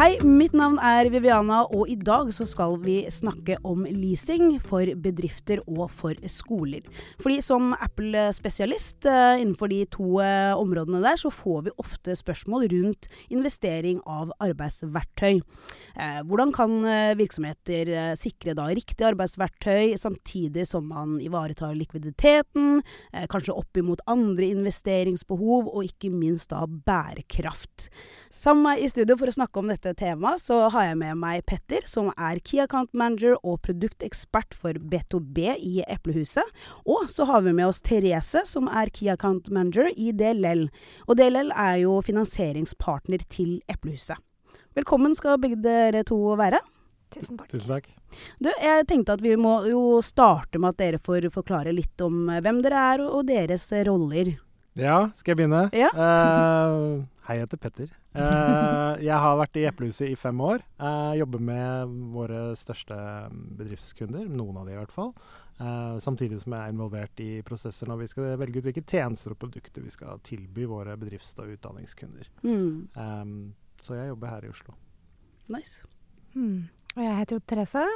Hei, mitt navn er Viviana, og i dag så skal vi snakke om leasing for bedrifter og for skoler. Fordi som Apple-spesialist eh, innenfor de to eh, områdene der, så får vi ofte spørsmål rundt investering av arbeidsverktøy. Eh, hvordan kan virksomheter sikre da riktig arbeidsverktøy, samtidig som man ivaretar likviditeten, kanskje opp imot andre investeringsbehov, og ikke minst da bærekraft. Sammen i studio for å snakke om dette dette temaet, så har jeg med meg Petter, som er Key Account Manager og produktekspert for B2B i Eplehuset. Og så har vi med oss Therese, som er Key Account Manager i DLL. Og DLL er jo finansieringspartner til Eplehuset. Velkommen skal begge dere to være. Tusen takk. Tusen takk. Du, jeg tenkte at vi må jo starte med at dere får forklare litt om hvem dere er og deres roller. Ja, skal jeg begynne? Ja. Uh, hei, jeg heter Petter. Uh, jeg har vært i Eplehuset i fem år. Uh, jobber med våre største bedriftskunder, noen av de i hvert fall. Uh, samtidig som jeg er involvert i prosesser når vi skal velge ut hvilke tjenester og produkter vi skal tilby våre bedrifts- og utdanningskunder. Mm. Um, så jeg jobber her i Oslo. Nice. Mm. Og jeg heter jo Therese.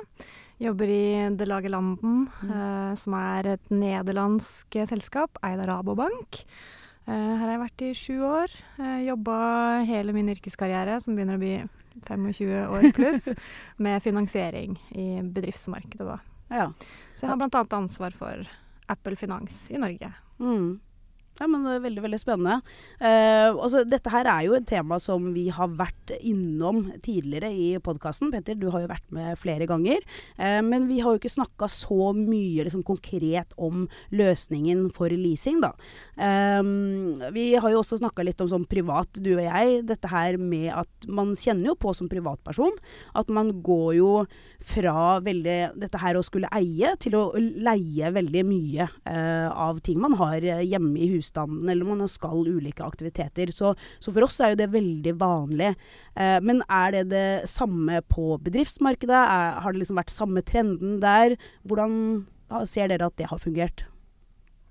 Jobber i De Lage Landen, mm. som er et nederlandsk selskap eid av Rabobank. Uh, her har jeg vært i sju år. Uh, Jobba hele min yrkeskarriere, som begynner å bli 25 år pluss, med finansiering i bedriftsmarkedet, da. Ja. Så jeg har bl.a. ansvar for Apple Finans i Norge. Mm. Ja, men det er Veldig veldig spennende. Eh, også, dette her er jo et tema som vi har vært innom tidligere i podkasten. Petter, du har jo vært med flere ganger. Eh, men vi har jo ikke snakka så mye liksom, konkret om løsningen for leasing, da. Eh, vi har jo også snakka litt om sånn privat, du og jeg. Dette her med at man kjenner jo på som privatperson at man går jo fra veldig dette her å skulle eie til å leie veldig mye eh, av ting man har hjemme i huset husstanden, eller man skal ulike aktiviteter. Så, så for oss er jo det veldig vanlig. Eh, men er det det samme på bedriftsmarkedet? Er, har det liksom vært samme trenden der? Hvordan ser dere at det har fungert?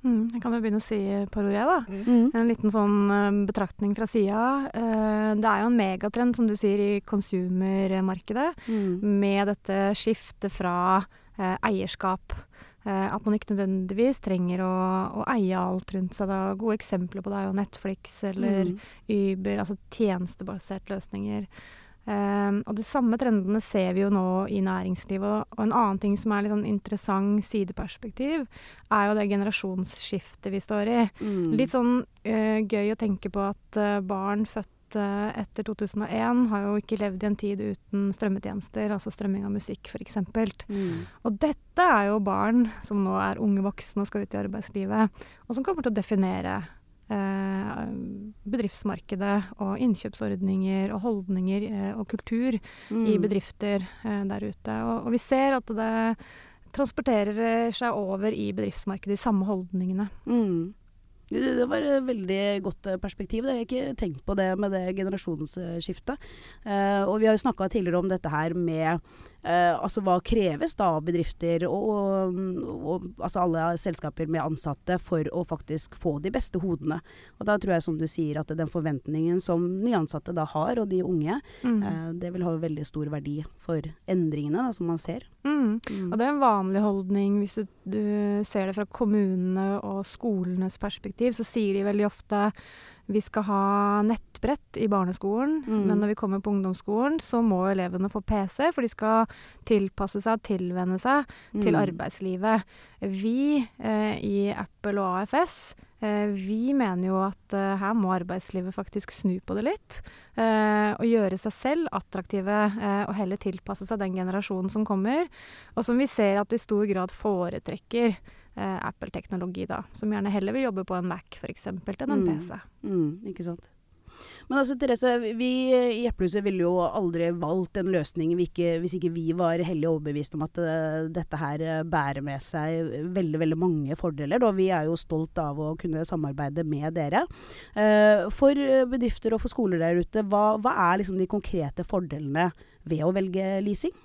Mm, jeg kan jo begynne å si et par ord, jeg, da. Mm. En liten sånn uh, betraktning fra sida. Uh, det er jo en megatrend, som du sier, i konsumermarkedet, mm. med dette skiftet fra uh, eierskap Eh, at man ikke nødvendigvis trenger å, å, eie alt rundt seg. Da. Gode eksempler på det er jo Netflix eller mm. Uber, altså tjenestebaserte løsninger. Um, og de samme trendene ser vi jo nå i næringslivet. Og, og en annen ting som er litt sånn interessant sideperspektiv, er jo det generasjonsskiftet vi står i. Mm. Litt sånn uh, gøy å tenke på at uh, barn født Eh, etter 2001 har jo ikke levd i en tid uten strømmetjenester, altså strømming av musikk f.eks. Mm. Og dette er jo barn som nå er unge voksne og skal ut i arbeidslivet, og som kommer til å definere eh, bedriftsmarkedet og innkjøpsordninger og holdninger eh, og kultur mm. i bedrifter eh, der ute. Og, og, vi ser at det transporterer seg over i bedriftsmarkedet, de samme holdningene. Mm. Det var et veldig godt eh, perspektiv. Jeg har ikke tenkt på det med det generasjonsskiftet. Eh, og vi har jo snakka tidligere om dette her med eh, altså hva kreves da av bedrifter og, og, og, altså alle selskaper med ansatte for å faktisk få de beste hodene. Og da tror jeg som du sier at den forventningen som nyansatte da har, og de unge, mm. eh, det vil ha veldig stor verdi for endringene da, som man ser. Mm. Mm. Og det er en vanlig holdning hvis du, du ser det fra kommunene og skolenes perspektiv, så sier de veldig ofte vi skal ha nettbrett i barneskolen, mm. men når vi kommer på ungdomsskolen, så må elevene få PC, for de skal tilpasse seg og tilvenne seg mm. til arbeidslivet. Vi eh, i Apple og AFS eh, vi mener jo at eh, her må arbeidslivet faktisk snu på det litt. Eh, og gjøre seg selv attraktive, eh, og heller tilpasse seg den generasjonen som kommer. Og som vi ser at i stor grad foretrekker Apple-teknologi, da. Som gjerne heller vil jobbe på en Mac f.eks. enn en mm. PC. Mm, ikke sant. Men altså Therese, vi i Eplehuset ville jo aldri valgt en løsning ikke, hvis ikke vi var hellig overbevist om at uh, dette her uh, bærer med seg veldig veldig mange fordeler. Da. Vi er jo stolt av å kunne samarbeide med dere. Uh, for bedrifter og for skoler der ute, hva, hva er liksom de konkrete fordelene ved å velge leasing?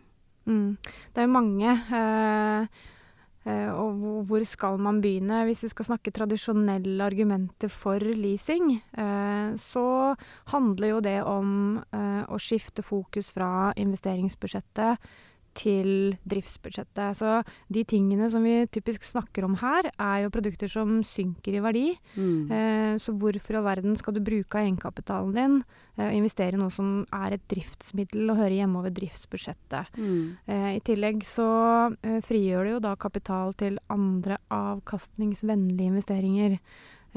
Mm. Det er jo mange. Uh, Uh, og hvor skal man begynne? Hvis vi skal snakke tradisjonelle argumenter for leasing, uh, så handler jo det om uh, å skifte fokus fra investeringsbudsjettet til driftsbudsjettet. Så de tingene som vi typisk snakker om her, er jo produkter som synker i verdi. Mm. Eh, så hvorfor i all verden skal du bruke av egenkapitalen din eh, og investere i noe som er et driftsmiddel og hører hjemme over driftsbudsjettet? Mm. Eh, I tillegg så eh, frigjør det jo da kapital til andre avkastningsvennlige investeringer.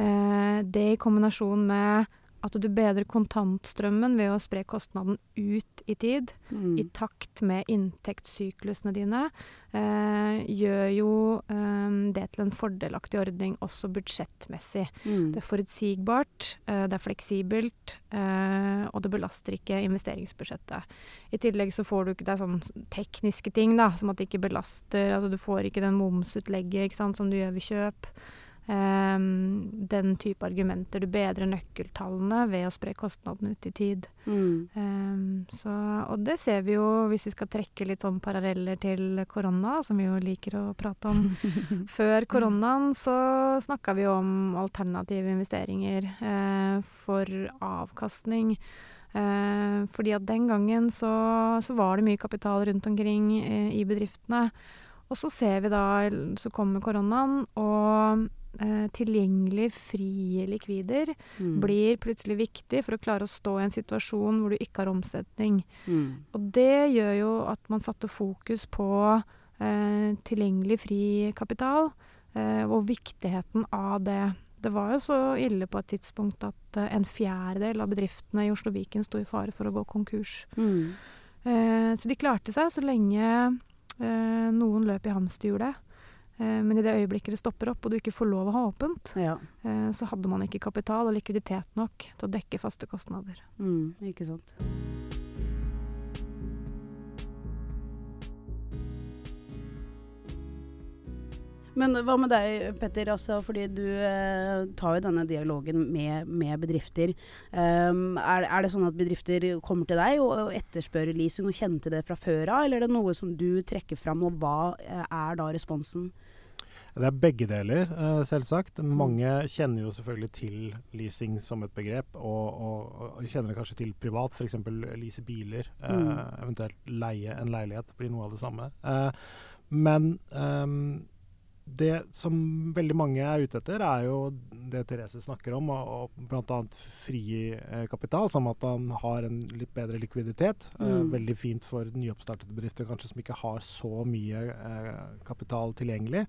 Eh, det i kombinasjon med at du bedrer kontantstrømmen ved å spre kostnaden ut i tid, mm. i takt med inntektssyklusene dine, eh, gjør jo eh, det til en fordelaktig ordning også budsjettmessig. Mm. Det er forutsigbart, eh, det er fleksibelt, eh, og det belaster ikke investeringsbudsjettet. I tillegg så får du ikke det er sånne tekniske ting, da, som at det ikke belaster altså Du får ikke den momsutlegget sant, som du gjør ved kjøp. Um, den type argumenter. Du bedrer nøkkeltallene ved å spre kostnadene ut i tid. Mm. Um, så, og det ser vi jo hvis vi skal trekke litt sånn paralleller til korona, som vi jo liker å prate om. Før koronaen så snakka vi om alternative investeringer uh, for avkastning. Uh, fordi at den gangen så, så, var det mye kapital rundt omkring uh, i bedriftene. Og så ser vi da, så kommer koronaen, og eh, tilgjengelig, frie likvider mm. blir plutselig viktig for å klare å stå i en situasjon hvor du ikke har omsetning. Mm. Og det gjør jo at man satte fokus på eh, tilgjengelig, fri kapital, eh, og viktigheten av det. Det var jo så ille på et tidspunkt at uh, en fjerdedel av bedriftene i Oslo Viken sto i fare for å gå konkurs. Mm. Uh, så de klarte seg så lenge uh, noen løp i hamsterhjulet. Eh, men i det øyeblikket det stopper opp, og du ikke får lov å ha åpent, ja. Eh, så hadde man ikke kapital og likviditet nok til å dekke faste kostnader. Mm, ikke sant. Men hva med deg, Petter? Altså, fordi du eh, tar jo denne dialogen med, med bedrifter. Um, er, er, det sånn at bedrifter kommer til deg og, og etterspør leasing og kjenner til det fra før av, eller er det noe som du trekker fram, og hva eh, er da responsen? Det er begge deler, uh, selvsagt. Mm. Mange kjenner jo selvfølgelig til leasing som et begrep, og, og, og kjenner det kanskje til privat, f.eks. lease biler. Uh, mm. Eventuelt leie en leilighet, blir noe av det samme. Uh, men um, det som veldig mange er ute etter, er jo det Therese snakker om, og, og bl.a. fri eh, kapital, som at han har en litt bedre likviditet. Mm. Eh, veldig fint for nyoppstartede bedrifter kanskje som ikke har så mye eh, kapital tilgjengelig.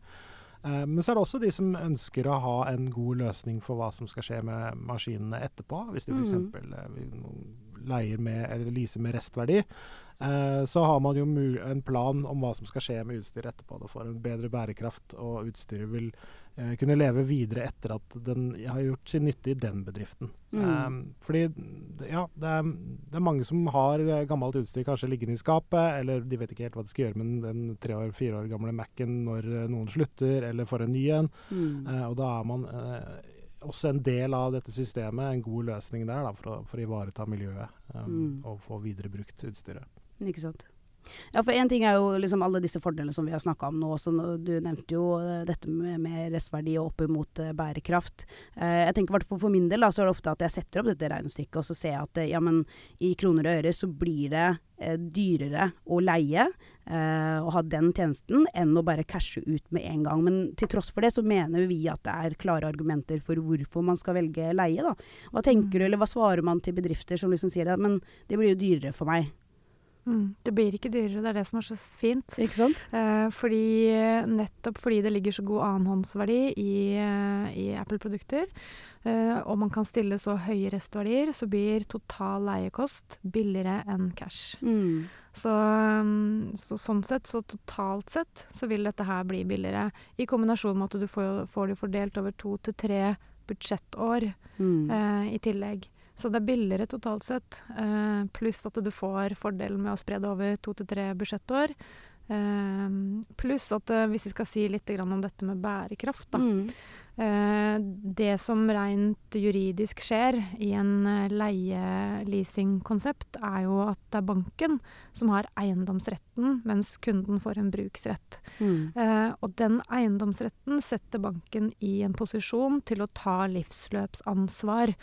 Eh, men så er det også de som ønsker å ha en god løsning for hva som skal skje med maskinene etterpå. Hvis de f.eks. Mm. Eh, leier med eller leaser med restverdi. Eh, så har man jo en plan om hva som skal skje med utstyret etterpå. Det får en bedre bærekraft, og utstyret vil kunne leve videre etter at den har gjort sin nytte i den bedriften. Mm. Um, fordi ja, det er, det er, mange som har eh, gammelt utstyr kanskje liggende i skapet, eller de vet ikke helt hva de skal gjøre med den tre år, fire år gamle Mac-en når noen slutter, eller får en ny en. Mm. Uh, og da er man uh, også en del av dette systemet, en god løsning der da, for, å, for å ivareta miljøet um, mm. og få viderebrukt utstyret. Ikke sant. Ja, for én ting er jo liksom alle disse fordelene som vi har snakka om nå. Så du nevnte jo eh, dette med, med restverdi og opp mot uh, bærekraft. Eh, jeg tenker for, for min del da, så er det ofte at jeg setter opp dette regnestykket, og så ser jeg at uh, ja, men i kroner og øre så blir det dyrere å leie og ha den tjenesten enn å bare cashe ut med en gang. Men til tross for det så mener vi at det er klare argumenter for hvorfor man skal velge leie. Da. Hva tenker mm. du, eller hva svarer man til bedrifter som liksom sier at men det blir jo dyrere for meg? Mm, det blir ikke dyrere, det er det som er så fint. Ikke sant? Eh, fordi, nettopp fordi det ligger så god annenhåndsverdi i, eh, i Apple-produkter, eh, og man kan stille så høye restverdier, så blir total leiekost billigere enn cash. Mm. Så, mm, så, sånn sett, så totalt sett, så vil dette her bli billigere. I kombinasjon med at du får, får det fordelt over to til tre budsjettår mm. eh, i tillegg. Så det er billigere totalt sett. Eh, pluss at du får fordelen med å spre det over to til tre budsjettår. Eh, pluss at eh, hvis vi skal si litt om dette med bærekraft, da. Mm. Eh, det som rent juridisk skjer i en eh, leie-leasing-konsept, er jo at det er banken som har eiendomsretten, mens kunden får en bruksrett. Mm. Eh, og den eiendomsretten setter banken i en posisjon til å ta livsløpsansvar.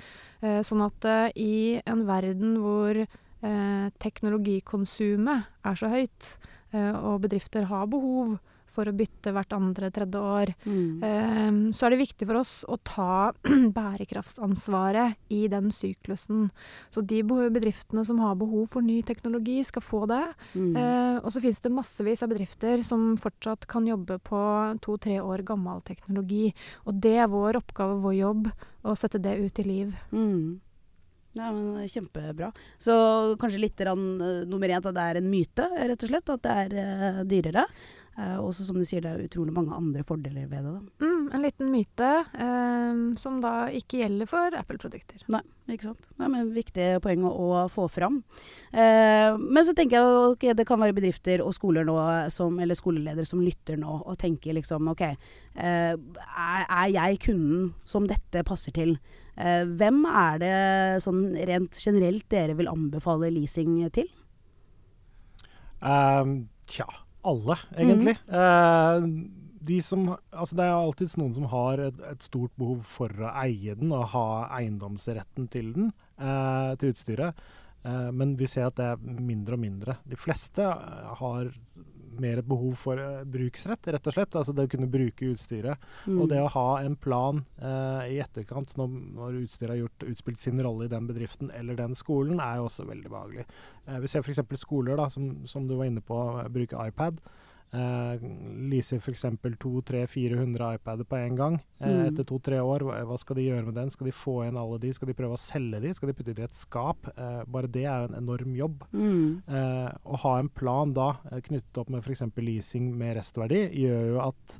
Eh, sånn at eh, i en verden hvor teknologikonsumet er så høyt, og bedrifter har behov for å bytte hvert andre, tredje år. Mm. Um, så er det viktig for oss å ta bærekraftsansvaret i den syklusen. Så de bedriftene som har behov for ny teknologi, skal få det. Mm. Uh, og så finnes det massevis av bedrifter som fortsatt kan jobbe på to-tre år gammel teknologi. Og det er vår oppgave, vår jobb, å sette det ut i liv. Mm. Ja, men Kjempebra. Så kanskje litt rann, uh, nummer én at det er en myte, rett og slett. At det er uh, dyrere. Uh, også som du sier, det er utrolig mange andre fordeler ved det. Mm, en liten myte uh, som da ikke gjelder for Apple-produkter. Nei, ikke sant. Nei, men Viktig poeng å, å få fram. Uh, men så tenker jeg at okay, det kan være bedrifter og skoler nå som, eller skoleledere som lytter nå og tenker liksom OK, er, er, jeg kunden som dette passer til? Hvem er det sånn rent generelt dere vil anbefale leasing til? Um, tja alle, egentlig. Mm. Eh, de som, altså det er alltid noen som har et, et, stort behov for å eie den og ha eiendomsretten til den, eh, til utstyret. Eh, men vi ser at det er mindre og mindre. De fleste eh, har mer behov for uh, bruksrett, rett og slett. Altså det å kunne bruke utstyret. Mm. Og det å ha en plan uh, i etterkant når, når utstyret har gjort, utspilt sin rolle i den bedriften eller den skolen, er jo også veldig behagelig. Uh, vi ser f.eks. skoler da, som, som, du var inne på, bruker iPad. Uh, leaser f.eks. 200-400 iPader på en gang Eh, mm. etter to-tre år. Hva, hva, skal de gjøre med den? Skal de få igjen alle de? Skal de prøve å selge de? Skal de putte de i et skap? Eh, bare det er jo en enorm jobb. Mm. Eh, å ha en plan da, knyttet opp med f.eks. leasing med restverdi, gjør jo at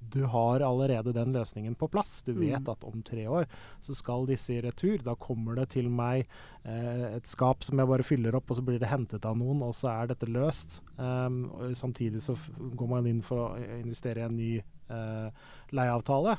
du har allerede den løsningen på plass. Du vet mm. at om tre år så skal disse i retur. Da kommer det til meg eh, et skap som jeg bare fyller opp, og så blir det hentet av noen, og så er dette løst. Um, samtidig så går man inn for å investere i en ny eh, leieavtale.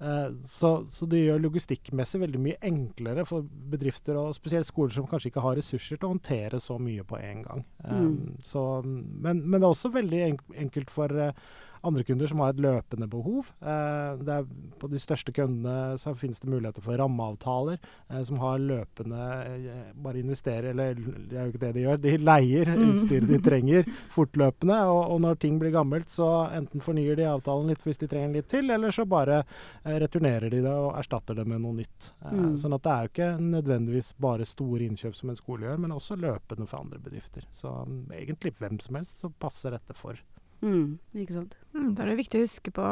Uh, så, så, det gjør logistikkmessig veldig mye enklere for bedrifter, og spesielt skoler som kanskje ikke har ressurser til å håndtere så mye på en gang. Um, mm. så, men, men, det er også veldig enkelt for uh, andre kunder som har et løpende behov. Eh, er, på de største kundene så finnes det muligheter for rammeavtaler eh, som har løpende eh, Bare investerer, eller det er jo ikke det de gjør. De leier mm. utstyret de trenger fortløpende. Og, og, når ting blir gammelt, så enten fornyer de avtalen litt hvis de trenger litt til, eller så bare eh, returnerer de det og erstatter det med noe nytt. Eh, mm. Sånn at det er jo ikke nødvendigvis bare store innkjøp som en skole gjør, men også løpende for andre bedrifter. Så um, egentlig hvem som helst så passer dette for. Mm, ikke sant. Mm, da er det viktig å huske på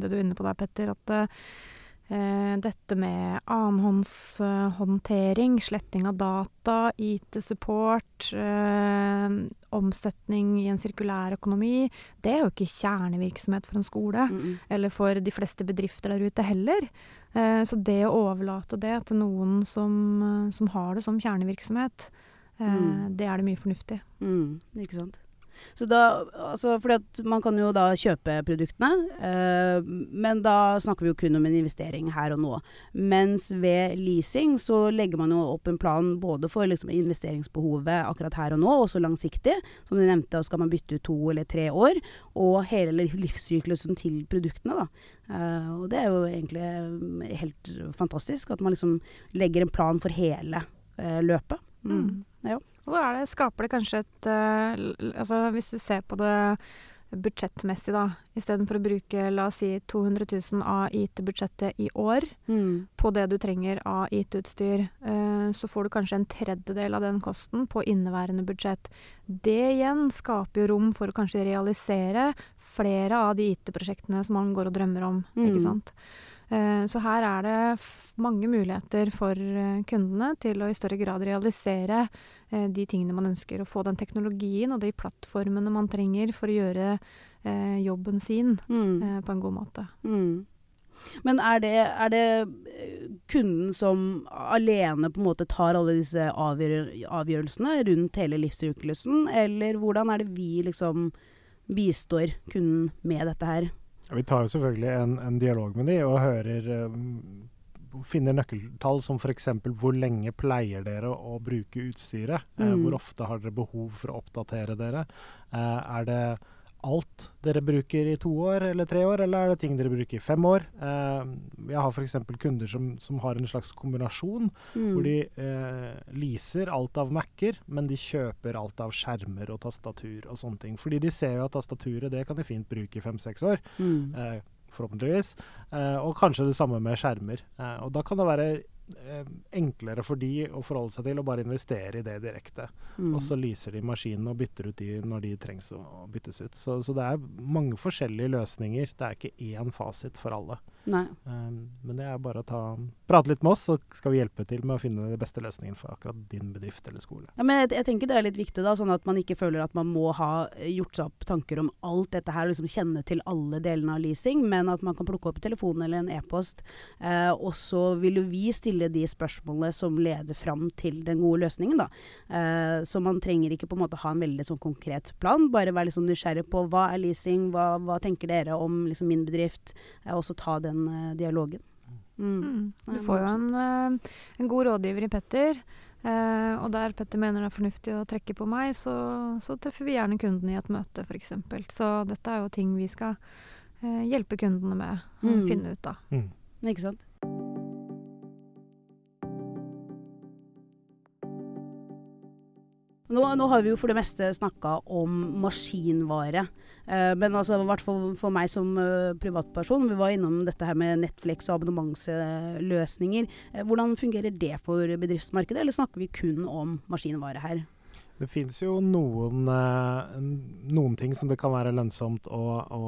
det du er inne på der, Petter, at eh, dette med annenhåndshåndtering, sletting av data, IT-support, eh, omsetning i en sirkulær økonomi, det er jo ikke kjernevirksomhet for en skole, mm -mm. eller for de fleste bedrifter der ute heller. Eh, så det å overlate det til noen som, som har det som kjernevirksomhet, eh, mm. det er det mye fornuftig. Mm, ikke sant. Så da, altså, fordi at man kan jo da kjøpe produktene, eh, men da snakker vi jo kun om en investering her og nå. Mens ved leasing så legger man jo opp en plan både for liksom, investeringsbehovet akkurat her og nå, også langsiktig. Som du nevnte, skal man bytte ut to eller tre år. Og hele livssyklusen til produktene, da. Eh, og det er jo egentlig helt fantastisk at man liksom legger en plan for hele eh, løpet. Mm. Mm. Ja. Og da det, skaper det kanskje et uh, Altså hvis du ser på det budsjettmessig, da, istedenfor å bruke la oss si 200 000 av IT-budsjettet i år mm. på det du trenger av IT-utstyr, uh, så får du kanskje en tredjedel av den kosten på inneværende budsjett. Det igjen skaper jo rom for å kanskje realisere flere av de IT-prosjektene som man går og drømmer om, mm. ikke sant. Eh, så her er det mange muligheter for eh, kundene til å i større grad realisere eh, de tingene man ønsker. Og få den teknologien og de plattformene man trenger for å gjøre jobben sin mm. på en god måte. Mm. Men er det, er det, kunden som alene på en måte tar alle disse avgjør avgjørelsene rundt hele livssyklusen, eller hvordan er det vi liksom bistår kunden med dette her? Ja, vi tar jo selvfølgelig en, en dialog med de og hører um, finner nøkkeltall som f.eks. hvor lenge pleier dere å bruke utstyret? Eh, mm. Uh, hvor ofte har dere behov for å oppdatere dere? Uh, er det alt dere bruker i to år eller tre år, eller er det ting dere bruker i fem år? Eh, jeg har f.eks. kunder som, som, har en slags kombinasjon, mm. hvor de eh, leaser alt av Mac-er, men de kjøper alt av skjermer og tastatur og sånne ting. Fordi de ser jo at tastaturet det kan de fint bruke i fem-seks år. Mm. Eh, forhåpentligvis. Eh, og kanskje det samme med skjermer. Eh, og da kan det være enklere for de å forholde seg til å bare investere i det direkte. Mm. Og så leaser de maskinene og bytter ut de når de trengs å byttes ut. Så, så, det er mange forskjellige løsninger. Det er ikke én fasit for alle. Um, men det er bare å ta, prate litt med oss, så skal vi hjelpe til med å finne den beste løsningen for akkurat din bedrift eller skole. Ja, men jeg, jeg, tenker det er litt viktig, da, sånn at man ikke føler at man må ha gjort seg opp tanker om alt dette her, liksom kjenne til alle delene av leasing, men at man kan plukke opp telefonen eller en e-post. Eh, og så vil jo vi stille de spørsmålene som leder fram til den gode løsningen, da. Eh, så man trenger ikke på en måte ha en veldig sånn konkret plan, bare være litt sånn nysgjerrig på hva er leasing, hva, hva tenker dere om liksom, min bedrift, eh, og så ta den uh, dialogen. Mm. Mm. Du får jo en, uh, en, god rådgiver i Petter. Uh, og der Petter mener det er fornuftig å trekke på meg, så, så treffer vi gjerne kunden i et møte, f.eks. Så dette er jo ting vi skal hjelpe kundene med å mm. finne ut av. Mm. Ikke sant. Nå, nå, har vi jo for det meste snakka om maskinvare. Eh, men altså, hvert fall for meg som uh, privatperson, vi var innom dette her med Netflix og abonnementsløsninger. Eh, hvordan fungerer det for bedriftsmarkedet, eller snakker vi kun om maskinvare her? Det finnes jo noen, eh, noen, ting som det kan være lønnsomt å, å,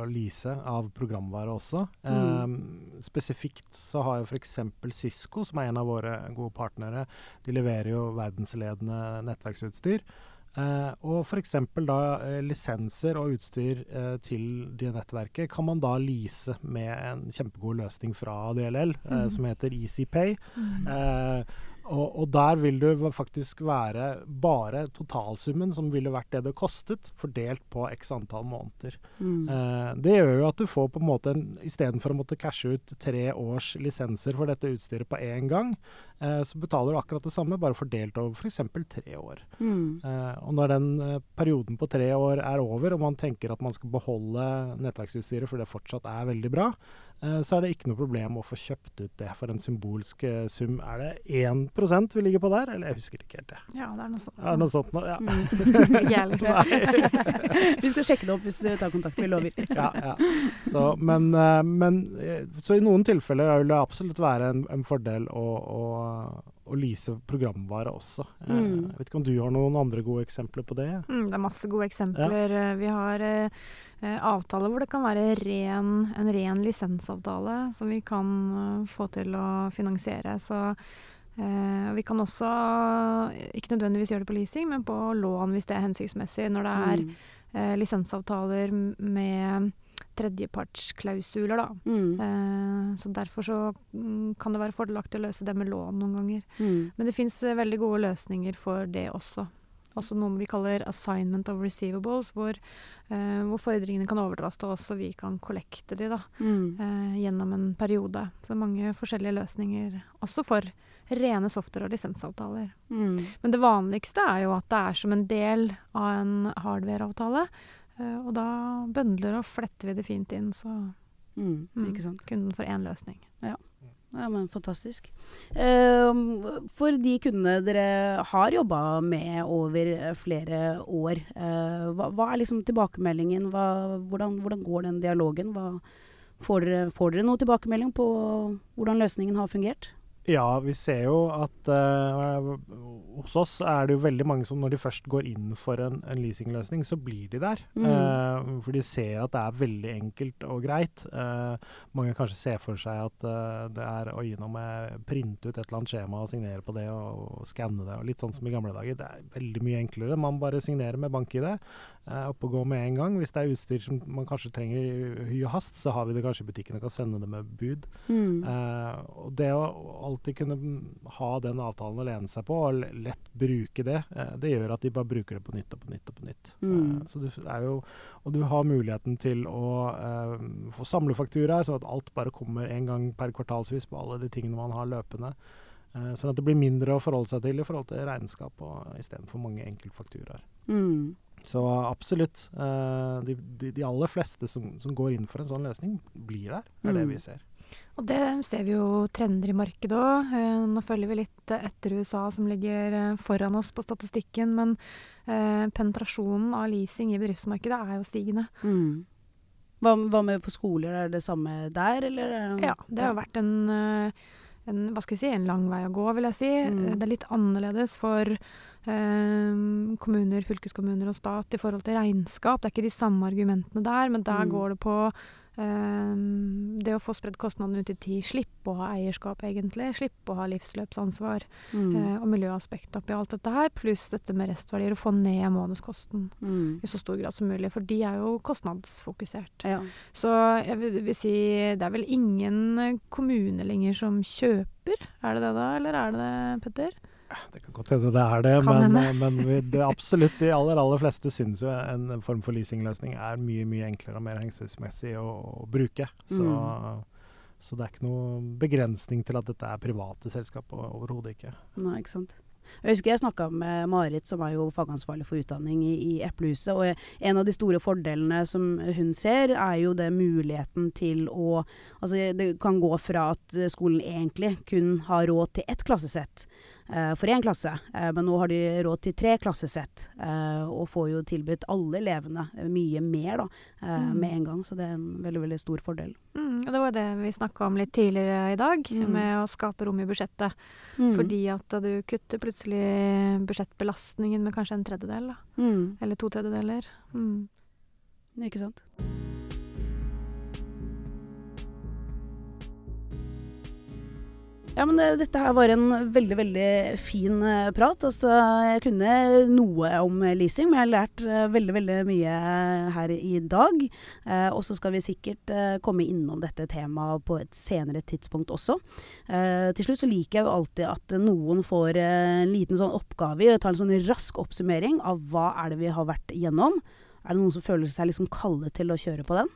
å lease av programvare også. Mm. Um, spesifikt så har jo f.eks. Cisco, som er en av våre gode partnere, de leverer jo verdensledende nettverksutstyr. Uh, og f.eks. da uh, lisenser og utstyr uh, til det nettverket kan man da lease med en kjempegod løsning fra DLL mm. som heter EasyPay. Mm. Og, og, der vil du faktisk være bare totalsummen som ville vært det det kostet, fordelt på x antall måneder. Mm. Eh, det gjør jo at du får på en måte, istedenfor å måtte cashe ut tre års lisenser for dette utstyret på én gang, eh, så betaler du akkurat det samme, bare fordelt over f.eks. tre år. Mm. Eh, og når den eh, perioden på tre år er over, og man tenker at man skal beholde nettverksutstyret for det fortsatt er veldig bra, så er det ikke noe problem å få kjøpt ut det for en symbolsk eh, sum. Er det 1% vi ligger på der, eller jeg husker ikke helt det. Ja, det er noe sånt. Er noe sånt nå? Ja. Mm. vi skal sjekke det opp hvis du tar kontakt, vi lover. ja, ja. Så, men, eh, men, så i noen tilfeller vil det absolutt være en, en fordel å, å å lease programvare også. Mm. Jeg vet ikke om du har noen andre gode eksempler på det? Mm, det er masse gode eksempler. Ja. Vi har eh, avtaler hvor det kan være ren, en ren lisensavtale som vi kan uh, få til å finansiere. Så uh, vi kan også, ikke nødvendigvis gjøre det på leasing, men på lån hvis det er hensiktsmessig. Når det er mm. lisensavtaler med tredjepartsklausuler, da. Mm. så derfor så mm, kan det være fordelaktig å løse det med lån noen ganger. Mm. Men det fins veldig gode løsninger for det også. Altså noe vi kaller 'assignment of receivables', hvor, uh, hvor fordringene kan overdras til oss, og vi kan kollekte de da, mm. uh, gjennom en periode. Så det er mange forskjellige løsninger, også for rene software- og lisensavtaler. Mm. Men det vanligste er jo at det er som en del av en hardware-avtale. Uh, og da bøndler og fletter vi det fint inn, så mm, mm kunden får én løsning. Ja. Ja, men Fantastisk. Uh, for de kundene dere har jobba med over flere år, uh, hva, hva, er liksom tilbakemeldingen? Hva, hvordan, hvordan, går den dialogen? Hva, får, dere, får, dere, noe tilbakemelding på hvordan løsningen har fungert? Ja, vi ser jo at uh, hos oss er det jo veldig mange som når de først går inn for en, en leasingløsning, så blir de der. Mm. Uh, for de ser at det er veldig enkelt og greit. Uh, mange kanskje ser for seg at det er å gi noe med printe ut et eller annet skjema og signere på det og, og skanne det. og Litt sånn som i gamle dager. Det er veldig mye enklere. Man bare signerer med bank-ID uh, opp og gå med en gang. Hvis det er utstyr som man kanskje trenger i hy og hast, så har vi det kanskje i butikken og kan sende det med bud. Mm. og det å alltid kunne ha den avtalen å lene seg på, og lett bruke det, eh, det gjør at de bare bruker det på nytt og på nytt og på nytt. Mm. Eh, så du er jo, og du har muligheten til å eh, få samlefakturaer, sånn at alt bare kommer en gang per kvartalsvis på alle de tingene man har løpende. Eh, sånn at det blir mindre å forholde seg til i forhold til regnskap istedenfor mange enkeltfakturaer. Mm. Så absolutt. Uh, de, de, de, aller fleste som, som, går inn for en sånn løsning, blir der. er mm. det vi ser. Og det ser vi jo trender i markedet òg. Eh, nå følger vi litt etter USA som ligger eh, foran oss på statistikken. Men eh, penetrasjonen av leasing i bedriftsmarkedet er jo stigende. Mm. Hva, hva, med for skoler, er det samme der, eller? Ja, det har jo vært en, eh, en, hva skal jeg si, en lang vei å gå, vil jeg si. Mm. Det er litt annerledes for eh, kommuner, fylkeskommuner og stat i forhold til regnskap. Det er ikke de samme argumentene der, men der mm. går det på det å få spredd kostnadene ut i tid, slippe å ha eierskap, egentlig. Slippe å ha livsløpsansvar mm. uh, og miljøaspekt oppi alt dette her. Pluss dette med restverdier, å få ned månedskosten mm. i så stor grad som mulig. For de er jo kostnadsfokusert. Ja. Så jeg vil, vil, si det er vel ingen kommune lenger som kjøper. Er det det da, eller er det det, Petter? Det kan godt hende det er det, men, men vi, det absolutt de aller aller fleste syns jo en form for leasingløsning er mye mye enklere og mer hensiktsmessig å, å, bruke. Så, mm. så, det er ikke noe begrensning til at dette er private selskap, overhodet ikke. Nei, ikke sant. Jeg husker jeg snakka med Marit, som er jo fagansvarlig for utdanning i, i Eplehuset. Og en av de store fordelene som hun ser, er jo det muligheten til å Altså det kan gå fra at skolen egentlig kun har råd til ett klassesett, for én klasse. Eh, men nå har de råd til tre klassesett, eh, og får jo tilbudt alle elevene mye mer da, mm. med en gang. Så det er en veldig veldig stor fordel. Mm, og Det var det vi snakka om litt tidligere i dag, mm. med å skape rom i budsjettet. Mm. Fordi at du kutter plutselig budsjettbelastningen med kanskje en tredjedel. Da. Mm. Eller to tredjedeler. Mm. Ikke sant. Ja, men det, dette her var en veldig, veldig fin uh, prat. Altså, jeg kunne noe om leasing, men jeg har lært uh, veldig, veldig mye her i dag. Eh, og så skal vi sikkert komme innom dette temaet på et senere tidspunkt også. til slutt så liker jeg jo alltid at noen får en liten sånn oppgave i å ta en sånn rask oppsummering av hva er det vi har vært igjennom. Er det noen som føler seg liksom kalde til å kjøre på den?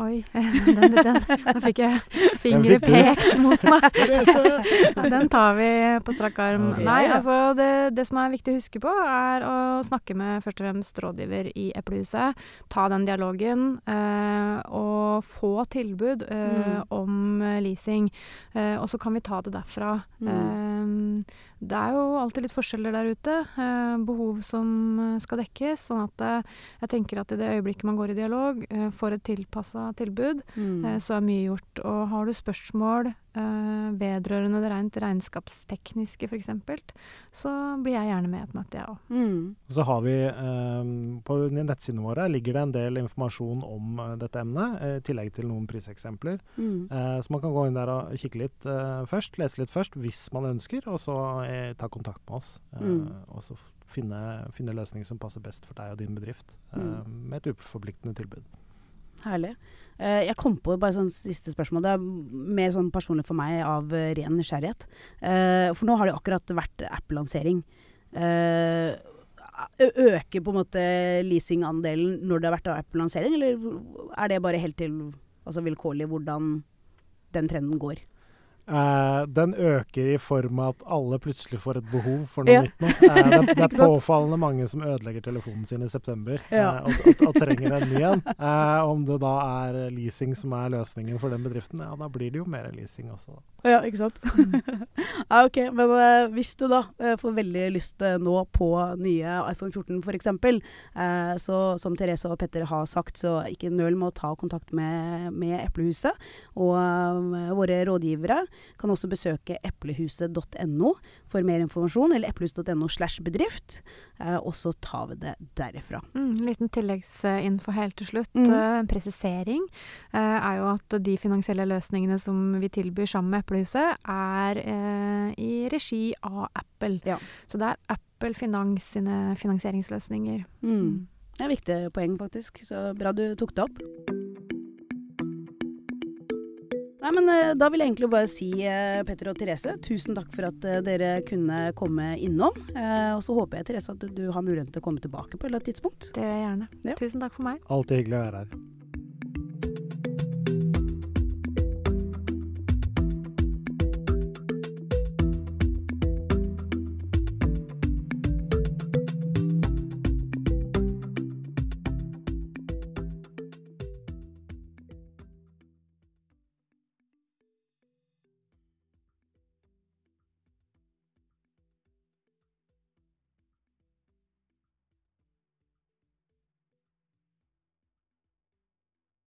Oi, den, den, nå fikk jeg fingre pekt mot meg. den tar vi på strak arm. Okay, Nei, altså det, det, som er viktig å huske på, er å snakke med først og fremst rådgiver i Eplehuset. Ta den dialogen, eh, og få tilbud eh, mm. om leasing. Eh, og så kan vi ta det derfra. Mm. Det er jo alltid litt forskjeller der ute. Eh, behov som eh, skal dekkes. Sånn at eh, jeg tenker at i det øyeblikket man går i dialog, får et tilpassa tilbud, mm. Så er mye gjort. Og har du spørsmål vedrørende det rent regnskapstekniske f.eks., så blir jeg gjerne med i et møte, jeg ja. òg. Mm. Så har vi um, På nettsidene våre ligger det en del informasjon om uh, dette emnet, i tillegg til noen priseksempler. Mm. Uh, så man kan gå inn der og kikke litt først, lese litt først, hvis man ønsker, og så ta kontakt med oss. Mm. Og så finne, finne løsninger som passer best for deg og din bedrift, mm. med et uforpliktende tilbud. Herlig. Uh, jeg kom på bare sånn siste spørsmål. Det er mer sånn personlig for meg av uh, ren nysgjerrighet. Uh, for nå har det akkurat vært app-lansering. øker på en måte leasingandelen når det har vært app-lansering, eller er det bare helt til altså vilkårlig hvordan den trenden går? Uh, den øker i form av at alle plutselig får et behov for noe ja. nytt nå. Uh, det, det, er påfallende mange som ødelegger telefonen sin i september ja. uh, og, og, og, trenger en ny en. om det da er leasing som er løsningen for den bedriften, ja da blir det jo mer leasing også. Ja, ikke sant. ja, ok, Men hvis du da får veldig lyst nå på nye iPhone 14 f.eks., uh, så som Therese og Petter har sagt, så ikke nøl med å ta kontakt med, med Eplehuset og våre rådgivere. Kan også besøke eplehuset.no for mer informasjon, eller eplehus.no slash bedrift. Eh, og så tar vi det derifra. Mm, liten tilleggsinfo helt til slutt. Mm. En presisering er jo at de finansielle løsningene som vi tilbyr sammen med Eplehuset, er i regi av Apple. Ja. Så det er Apple Finans sine finansieringsløsninger. Mm. mm. Det er et viktig poeng, faktisk. Så bra du tok det opp. Nei, men eh, Da vil jeg egentlig bare si, eh, Petter og Therese, tusen takk for at eh, dere kunne komme innom. Og så håper jeg Therese, at du har muligheten til å komme tilbake på et eller annet tidspunkt. Det gjør jeg gjerne. Ja. Tusen takk for meg. Alltid hyggelig å være her.